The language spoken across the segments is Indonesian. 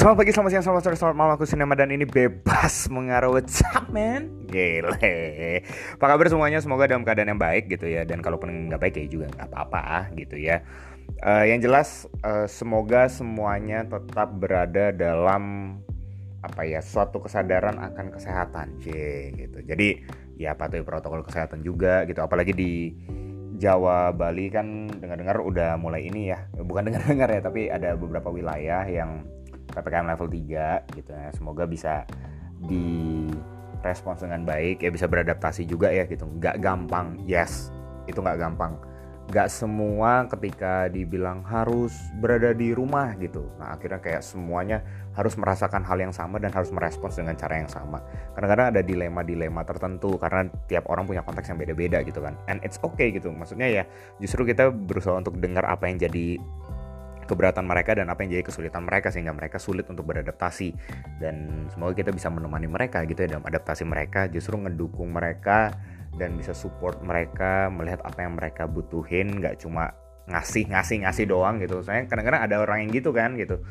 Selamat pagi, selamat siang, selamat sore, selamat malam. Aku Sinema dan ini bebas mengaruh What's up man? Gile. Apa kabar semuanya? Semoga dalam keadaan yang baik gitu ya. Dan kalaupun nggak baik ya juga nggak apa-apa gitu ya. Uh, Yang jelas uh, semoga semuanya tetap berada dalam apa ya suatu kesadaran akan kesehatan C gitu. Jadi ya patuhi protokol kesehatan juga gitu. Apalagi di Jawa Bali kan dengar-dengar udah mulai ini ya. Bukan dengar-dengar ya tapi ada beberapa wilayah yang PPKM level 3 gitu ya. Semoga bisa di respons dengan baik ya bisa beradaptasi juga ya gitu. Nggak gampang yes itu nggak gampang. Nggak semua ketika dibilang harus berada di rumah gitu. Nah akhirnya kayak semuanya harus merasakan hal yang sama dan harus merespons dengan cara yang sama. Kadang-kadang ada dilema-dilema tertentu karena tiap orang punya konteks yang beda-beda gitu kan. And it's okay gitu. Maksudnya ya justru kita berusaha untuk dengar apa yang jadi keberatan mereka dan apa yang jadi kesulitan mereka sehingga mereka sulit untuk beradaptasi. Dan semoga kita bisa menemani mereka gitu ya dalam adaptasi mereka justru ngedukung mereka dan bisa support mereka melihat apa yang mereka butuhin nggak cuma ngasih ngasih ngasih doang gitu. Saya kadang-kadang ada orang yang gitu kan gitu.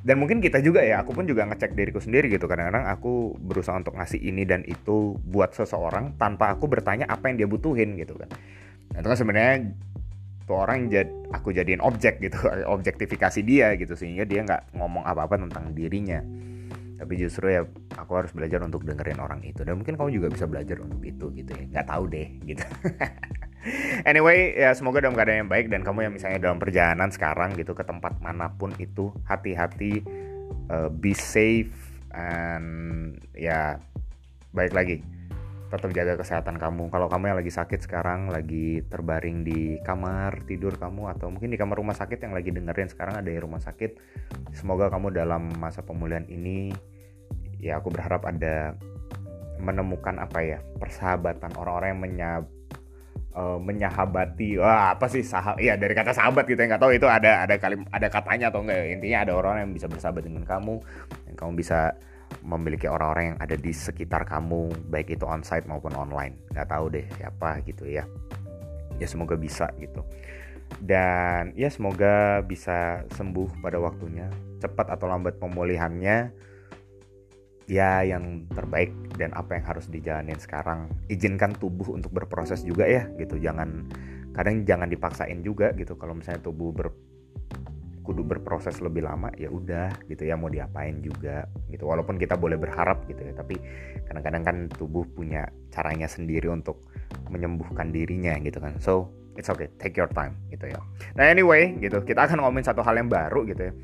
Dan mungkin kita juga ya aku pun juga ngecek diriku sendiri gitu. Kadang-kadang aku berusaha untuk ngasih ini dan itu buat seseorang tanpa aku bertanya apa yang dia butuhin gitu kan. Nah, itu kan sebenarnya tuh orang jad, aku jadiin objek gitu objektifikasi dia gitu sehingga dia nggak ngomong apa-apa tentang dirinya. Tapi justru ya aku harus belajar untuk dengerin orang itu. Dan mungkin kamu juga bisa belajar untuk itu gitu ya. Nggak tahu deh gitu. Anyway ya semoga dalam keadaan yang baik dan kamu yang misalnya dalam perjalanan sekarang gitu ke tempat mana pun itu hati-hati uh, be safe and ya baik lagi tetap jaga kesehatan kamu. Kalau kamu yang lagi sakit sekarang, lagi terbaring di kamar tidur kamu atau mungkin di kamar rumah sakit yang lagi dengerin sekarang ada di rumah sakit, semoga kamu dalam masa pemulihan ini ya aku berharap ada menemukan apa ya persahabatan orang-orang yang menyab uh, menyahabati wah apa sih sahabat ya dari kata sahabat gitu ya nggak tahu itu ada ada kalim ada katanya atau enggak intinya ada orang yang bisa bersahabat dengan kamu yang kamu bisa memiliki orang-orang yang ada di sekitar kamu baik itu onsite maupun online. Nggak tahu deh siapa gitu ya. Ya semoga bisa gitu. Dan ya semoga bisa sembuh pada waktunya cepat atau lambat pemulihannya. Ya yang terbaik dan apa yang harus dijalanin sekarang. Izinkan tubuh untuk berproses juga ya gitu. Jangan kadang jangan dipaksain juga gitu kalau misalnya tubuh ber kudu berproses lebih lama ya udah gitu ya mau diapain juga gitu. Walaupun kita boleh berharap gitu ya tapi kadang-kadang kan tubuh punya caranya sendiri untuk menyembuhkan dirinya gitu kan. So it's okay take your time gitu ya. Nah anyway gitu kita akan ngomongin satu hal yang baru gitu ya.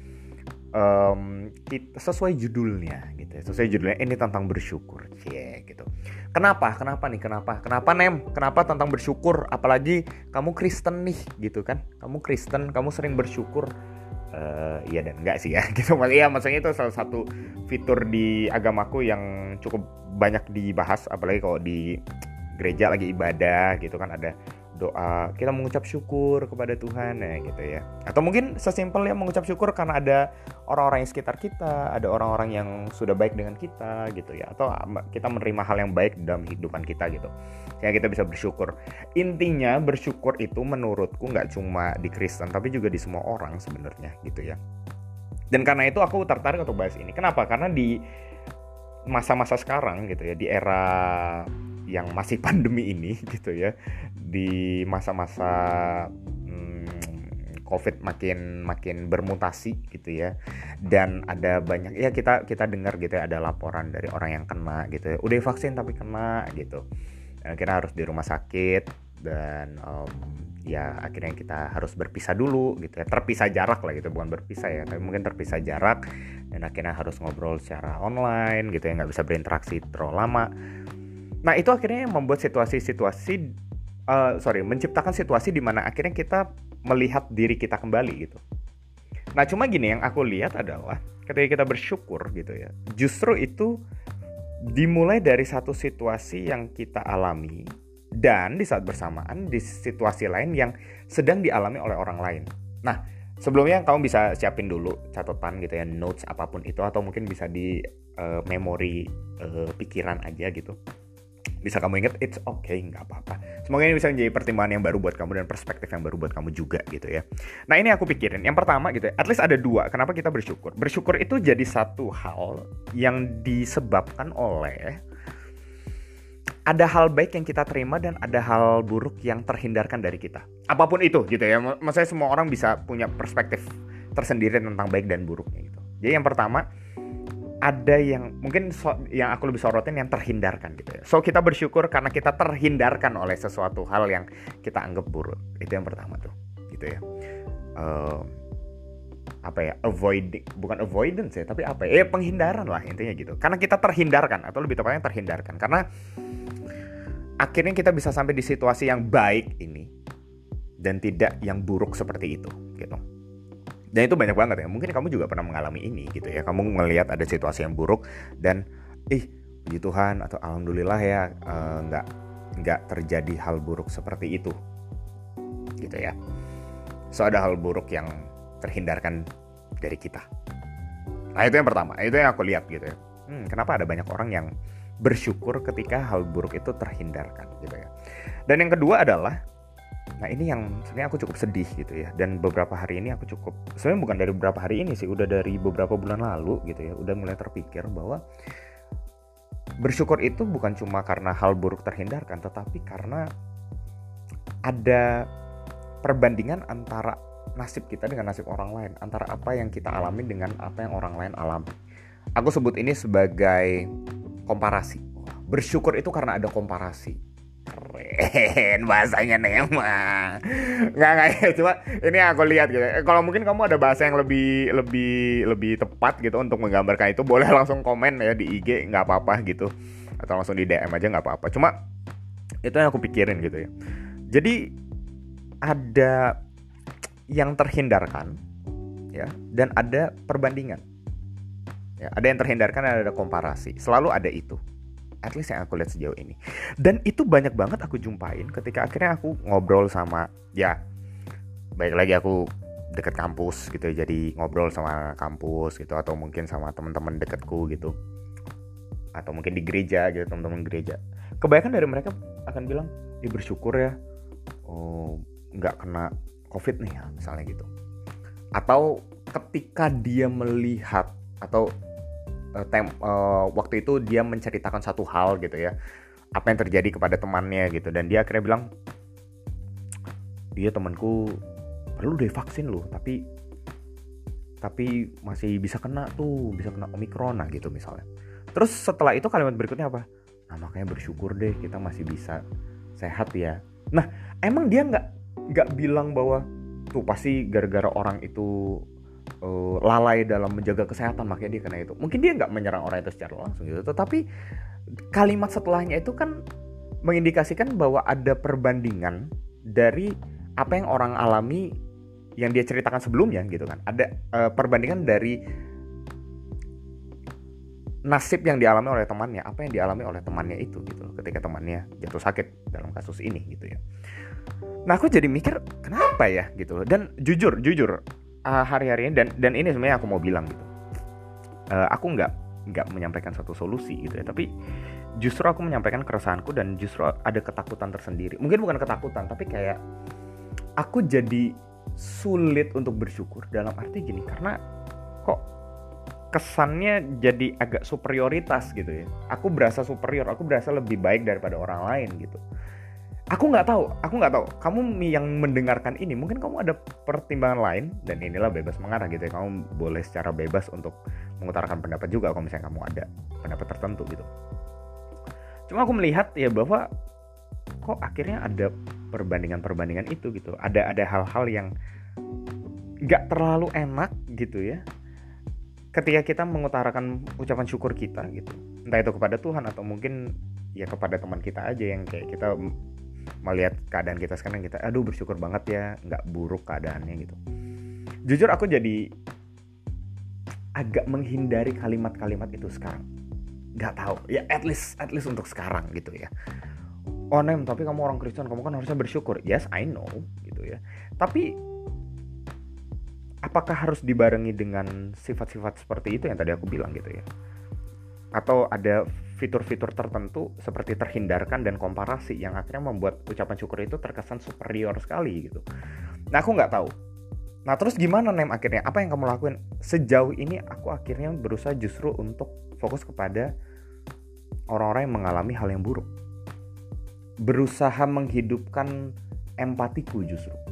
Um, kita, sesuai judulnya gitu ya sesuai judulnya ini tentang bersyukur cie gitu. Kenapa? Kenapa nih? Kenapa? Kenapa nem? Kenapa tentang bersyukur? Apalagi kamu Kristen nih gitu kan? Kamu Kristen kamu sering bersyukur uh, iya dan enggak sih ya gitu. Iya maksudnya itu salah satu fitur di agamaku yang cukup banyak dibahas apalagi kalau di gereja lagi ibadah gitu kan ada doa kita mengucap syukur kepada Tuhan ya gitu ya. Atau mungkin sesimpel ya mengucap syukur karena ada orang-orang yang sekitar kita ada orang-orang yang sudah baik dengan kita gitu ya. Atau kita menerima hal yang baik dalam kehidupan kita gitu. Sehingga kita bisa bersyukur. Intinya bersyukur itu menurutku nggak cuma di Kristen tapi juga di semua orang sebenarnya gitu ya. Dan karena itu aku tertarik untuk bahas ini. Kenapa? Karena di masa-masa sekarang gitu ya di era yang masih pandemi ini gitu ya. Di masa-masa hmm, COVID makin makin bermutasi gitu ya. Dan ada banyak ya kita kita dengar gitu ya ada laporan dari orang yang kena gitu ya. Udah vaksin tapi kena gitu. Dan kita harus di rumah sakit dan um, ya akhirnya kita harus berpisah dulu gitu ya. Terpisah jarak lah gitu bukan berpisah ya tapi mungkin terpisah jarak dan akhirnya harus ngobrol secara online gitu ya. Nggak bisa berinteraksi terlalu lama Nah itu akhirnya membuat situasi-situasi, uh, sorry, menciptakan situasi di mana akhirnya kita melihat diri kita kembali gitu. Nah cuma gini yang aku lihat adalah ketika kita bersyukur gitu ya, justru itu dimulai dari satu situasi yang kita alami dan di saat bersamaan di situasi lain yang sedang dialami oleh orang lain. Nah sebelumnya kamu bisa siapin dulu catatan gitu ya notes apa pun itu atau mungkin bisa di uh, memori uh, pikiran aja gitu bisa kamu ingat it's okay nggak apa-apa semoga ini bisa menjadi pertimbangan yang baru buat kamu dan perspektif yang baru buat kamu juga gitu ya nah ini aku pikirin yang pertama gitu ya at least ada dua kenapa kita bersyukur bersyukur itu jadi satu hal yang disebabkan oleh ada hal baik yang kita terima dan ada hal buruk yang terhindarkan dari kita. Apa pun itu gitu ya. Maksudnya semua orang bisa punya perspektif tersendiri tentang baik dan buruknya gitu. Jadi yang pertama ada yang mungkin so, yang aku lebih sorotin yang terhindarkan gitu ya. So kita bersyukur karena kita terhindarkan oleh sesuatu hal yang kita anggap buruk. Itu yang pertama tuh, gitu ya. Uh, apa ya avoiding bukan avoidance ya tapi apa ya, ya penghindaran lah intinya gitu karena kita terhindarkan atau lebih tepatnya terhindarkan karena akhirnya kita bisa sampai di situasi yang baik ini dan tidak yang buruk seperti itu gitu dan itu banyak banget ya. Mungkin kamu juga pernah mengalami ini gitu ya. Kamu melihat ada situasi yang buruk dan ih puji Tuhan atau alhamdulillah ya uh, nggak nggak terjadi hal buruk seperti itu. Gitu ya. So ada hal buruk yang terhindarkan dari kita. Nah itu yang pertama. Itu yang aku lihat gitu ya. Hmm, kenapa ada banyak orang yang bersyukur ketika hal buruk itu terhindarkan gitu ya. Dan yang kedua adalah Nah ini yang sebenarnya aku cukup sedih gitu ya. Dan beberapa hari ini aku cukup sebenarnya bukan dari beberapa hari ini sih udah dari beberapa bulan lalu gitu ya udah mulai terpikir bahwa bersyukur itu bukan cuma karena hal buruk terhindarkan tetapi karena ada perbandingan antara nasib kita dengan nasib orang lain antara apa yang kita alami dengan apa yang orang lain alami. Aku sebut ini sebagai komparasi. Bersyukur itu karena ada komparasi keren bahasanya Nema nggak nggak ya cuma ini aku lihat gitu. Kalau mungkin kamu ada bahasa yang lebih lebih lebih tepat gitu untuk menggambarkan itu boleh langsung komen ya di IG nggak apa-apa gitu. Atau langsung di DM aja nggak apa-apa. Cuma itu yang aku pikirin gitu ya. Jadi ada yang terhindarkan ya dan ada perbandingan. Ya ada yang terhindarkan dan ada komparasi. Selalu ada itu at least yang aku lihat sejauh ini. Dan itu banyak banget aku jumpain ketika akhirnya aku ngobrol sama ya baik lagi aku deket kampus gitu jadi ngobrol sama kampus gitu atau mungkin sama teman-teman deketku gitu. Atau mungkin di gereja gitu teman-teman gereja. Kebanyakan dari mereka akan bilang ya bersyukur ya oh nggak kena covid nih ya misalnya gitu. Atau ketika dia melihat atau tem uh, waktu itu dia menceritakan satu hal gitu ya. Apa yang terjadi kepada temannya gitu. Dan dia akhirnya bilang iya temanku perlu deh vaksin loh tapi tapi masih bisa kena tuh bisa kena omikron. Nah gitu misalnya. Terus setelah itu kalimat berikutnya apa? Nah makanya bersyukur deh kita masih bisa sehat ya. Nah emang dia nggak nggak bilang bahwa tuh pasti gara-gara orang itu uh, lalai dalam menjaga kesehatan makanya dia kena itu. Mungkin dia nggak menyerang orang itu secara langsung gitu tetapi kalimat setelahnya itu kan mengindikasikan bahwa ada perbandingan dari apa yang orang alami yang dia ceritakan sebelumnya gitu kan. Ada uh, perbandingan dari nasib yang dialami oleh temannya apa yang dialami oleh temannya itu gitu ketika temannya jatuh sakit dalam kasus ini gitu ya. Nah aku jadi mikir kenapa ya gitu dan jujur jujur uh, hari-hari ini dan dan ini sebenarnya aku mau bilang gitu. Uh, aku nggak nggak menyampaikan satu solusi gitu ya tapi justru aku menyampaikan keresahanku dan justru ada ketakutan tersendiri. Mungkin bukan ketakutan tapi kayak aku jadi sulit untuk bersyukur. Dalam arti gini karena kok kesannya jadi agak superioritas gitu ya. Aku berasa superior aku berasa lebih baik daripada orang lain gitu aku nggak tahu aku nggak tahu. Kamu yang mendengarkan ini mungkin kamu ada pertimbangan lain dan inilah bebas mengarah gitu ya. Kamu boleh secara bebas untuk mengutarakan pendapat juga kalau misalnya kamu ada pendapat tertentu gitu. Cuma aku melihat ya bahwa kok akhirnya ada perbandingan-perbandingan itu gitu. Ada ada hal-hal yang nggak terlalu enak gitu ya ketika kita mengutarakan ucapan syukur kita gitu. Entah itu kepada Tuhan atau mungkin ya kepada teman kita aja yang kayak kita melihat keadaan kita sekarang kita aduh bersyukur banget ya nggak buruk keadaannya gitu. Jujur aku jadi agak menghindari kalimat-kalimat itu sekarang. Nggak tahu. Ya at least at least untuk sekarang gitu ya. Oh nem tapi kamu orang Kristen kamu kan harusnya bersyukur. Yes I know gitu ya. Tapi apakah harus dibarengi dengan sifat-sifat seperti itu yang tadi aku bilang gitu ya? Atau ada fitur-fitur tertentu seperti terhindarkan dan komparasi yang akhirnya membuat ucapan syukur itu terkesan superior sekali gitu. Nah aku nggak tahu. Nah terus gimana Nem akhirnya? Apa yang kamu lakuin? Sejauh ini aku akhirnya berusaha justru untuk fokus kepada orang-orang yang mengalami hal yang buruk. Berusaha menghidupkan empatiku justru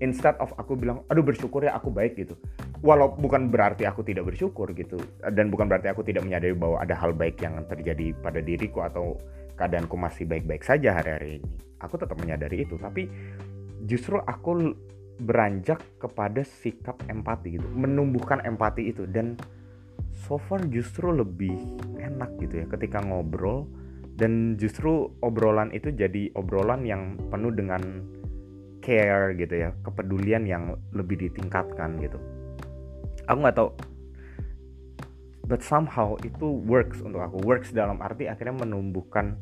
instead of aku bilang aduh bersyukur ya aku baik gitu. Walau bukan berarti aku tidak bersyukur gitu. Dan bukan berarti aku tidak menyadari bahwa ada hal baik yang terjadi pada diriku atau keadaanku masih baik-baik saja hari-hari ini. Aku tetap menyadari itu tapi justru aku beranjak kepada sikap empati gitu. Menumbuhkan empati itu dan so far justru lebih enak gitu ya ketika ngobrol. Dan justru obrolan itu jadi obrolan yang penuh dengan care gitu ya kepedulian yang lebih ditingkatkan gitu. Aku nggak tahu but somehow itu works untuk aku. Works dalam arti akhirnya menumbuhkan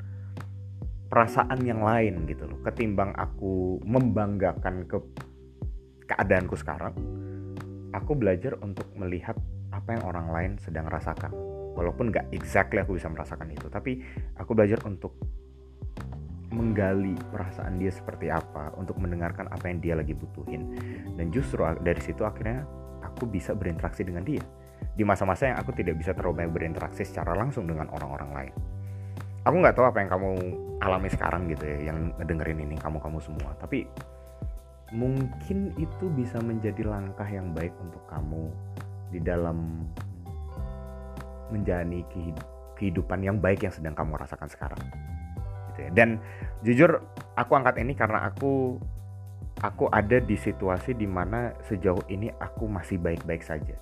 perasaan yang lain gitu loh ketimbang aku membanggakan ke keadaanku sekarang. Aku belajar untuk melihat apa yang orang lain sedang rasakan. Walaupun nggak exactly aku bisa merasakan itu tapi aku belajar untuk menggali perasaan dia seperti apa untuk mendengarkan apa yang dia lagi butuhin. Dan justru dari situ akhirnya aku bisa berinteraksi dengan dia. Di masa-masa yang aku tidak bisa terlalu banyak berinteraksi secara langsung dengan orang-orang lain. Aku nggak tahu apa yang kamu alami sekarang gitu ya yang ngedengerin ini kamu-kamu semua. Tapi mungkin itu bisa menjadi langkah yang baik untuk kamu di dalam menjalani kehidupan yang baik yang sedang kamu rasakan sekarang gitu ya. Dan jujur aku angkat ini karena aku aku ada di situasi di mana sejauh ini aku masih baik-baik saja.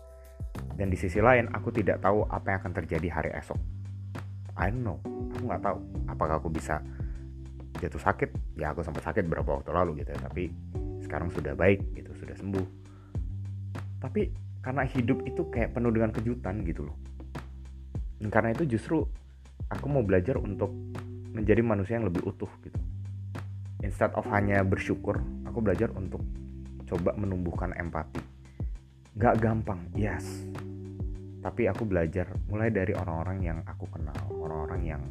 Dan di sisi lain aku tidak tahu apa yang akan terjadi hari esok. I don't know. Aku nggak tahu apakah aku bisa jatuh sakit. Ya aku sempat sakit beberapa waktu lalu gitu ya. Tapi sekarang sudah baik gitu, sudah sembuh. Tapi karena hidup itu kayak penuh dengan kejutan gitu loh. Dan karena itu justru aku mau belajar untuk menjadi manusia yang lebih utuh gitu. Instead of hanya bersyukur aku belajar untuk coba menumbuhkan empati. Gak gampang yes. Tapi aku belajar mulai dari orang-orang yang aku kenal orang-orang yang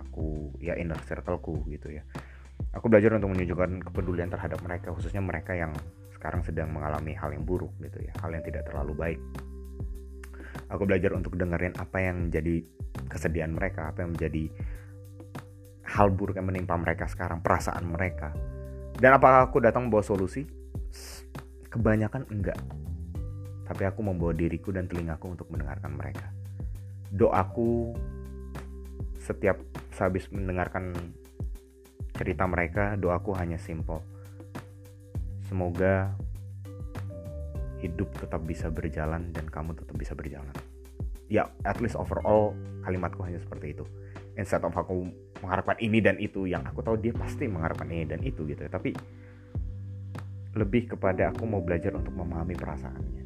aku ya inner circleku gitu ya. Aku belajar untuk menunjukkan kepedulian terhadap mereka khususnya mereka yang sekarang sedang mengalami hal yang buruk gitu ya. Hal yang tidak terlalu baik. Aku belajar untuk dengerin apa yang menjadi kesedihan mereka apa yang menjadi hal buruk yang menimpa mereka sekarang, perasaan mereka. Dan apakah aku datang membawa solusi? Kebanyakan enggak. Tapi aku membawa diriku dan telingaku untuk mendengarkan mereka. Doaku setiap sehabis mendengarkan cerita mereka, doaku hanya simple. Semoga hidup tetap bisa berjalan dan kamu tetap bisa berjalan. Ya, at least overall kalimatku hanya seperti itu. Instead of aku mengharapkan ini dan itu yang aku tahu dia pasti mengharapkan ini dan itu gitu. Tapi lebih kepada aku mau belajar untuk memahami perasaannya.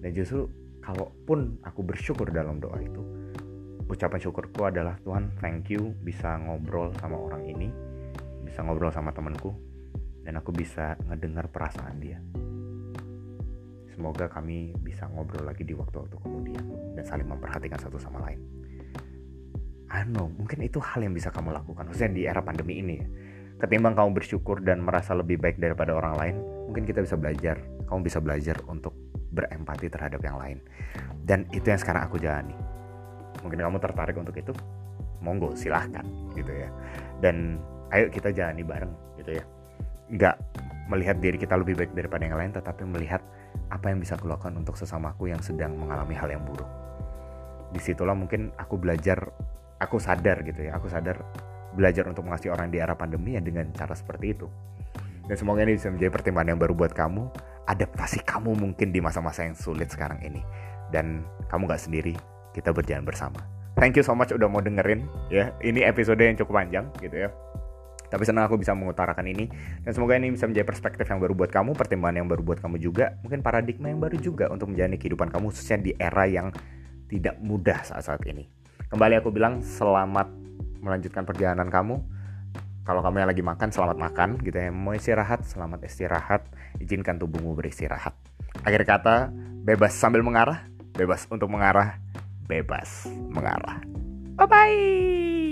Dan justru kalaupun aku bersyukur dalam doa itu ucapan syukurku adalah Tuhan thank you bisa ngobrol sama orang ini bisa ngobrol sama temanku dan aku bisa ngedengar perasaan dia. Semoga kami bisa ngobrol lagi di waktu-waktu kemudian dan saling memperhatikan satu sama lain Mungkin itu hal yang bisa kamu lakukan, khususnya di era pandemi ini ya. Ketimbang kamu bersyukur dan merasa lebih baik daripada orang lain, mungkin kita bisa belajar, kamu bisa belajar untuk berempati terhadap yang lain. Dan itu yang sekarang aku jalani. Mungkin kamu tertarik untuk itu, monggo silahkan gitu ya. Dan ayo kita jalani bareng gitu ya. Nggak melihat diri kita lebih baik daripada yang lain, tetapi melihat apa yang bisa kulakukan untuk sesamaku yang sedang mengalami hal yang buruk. Di situlah mungkin aku belajar aku sadar gitu ya aku sadar belajar untuk mengasihi orang di era pandemi ya dengan cara seperti itu. Dan semoga ini bisa menjadi pertimbangan yang baru buat kamu. Adaptasi kamu mungkin di masa-masa yang sulit sekarang ini. Dan kamu gak sendiri kita berjalan bersama. Thank you so much udah mau dengerin ya. Ini episode yang cukup panjang gitu ya. Tapi senang aku bisa mengutarakan ini. Dan semoga ini bisa menjadi perspektif yang baru buat kamu pertimbangan yang baru buat kamu juga mungkin paradigma yang baru juga untuk menjalani kehidupan kamu khususnya di era yang tidak mudah saat-saat ini Kembali aku bilang selamat melanjutkan perjalanan kamu. Kalau kamu yang lagi makan, selamat makan gitu ya. Mau istirahat, selamat istirahat. Izinkan tubuhmu beristirahat. Akhir kata, bebas sambil mengarah, bebas untuk mengarah, bebas mengarah. Bye bye.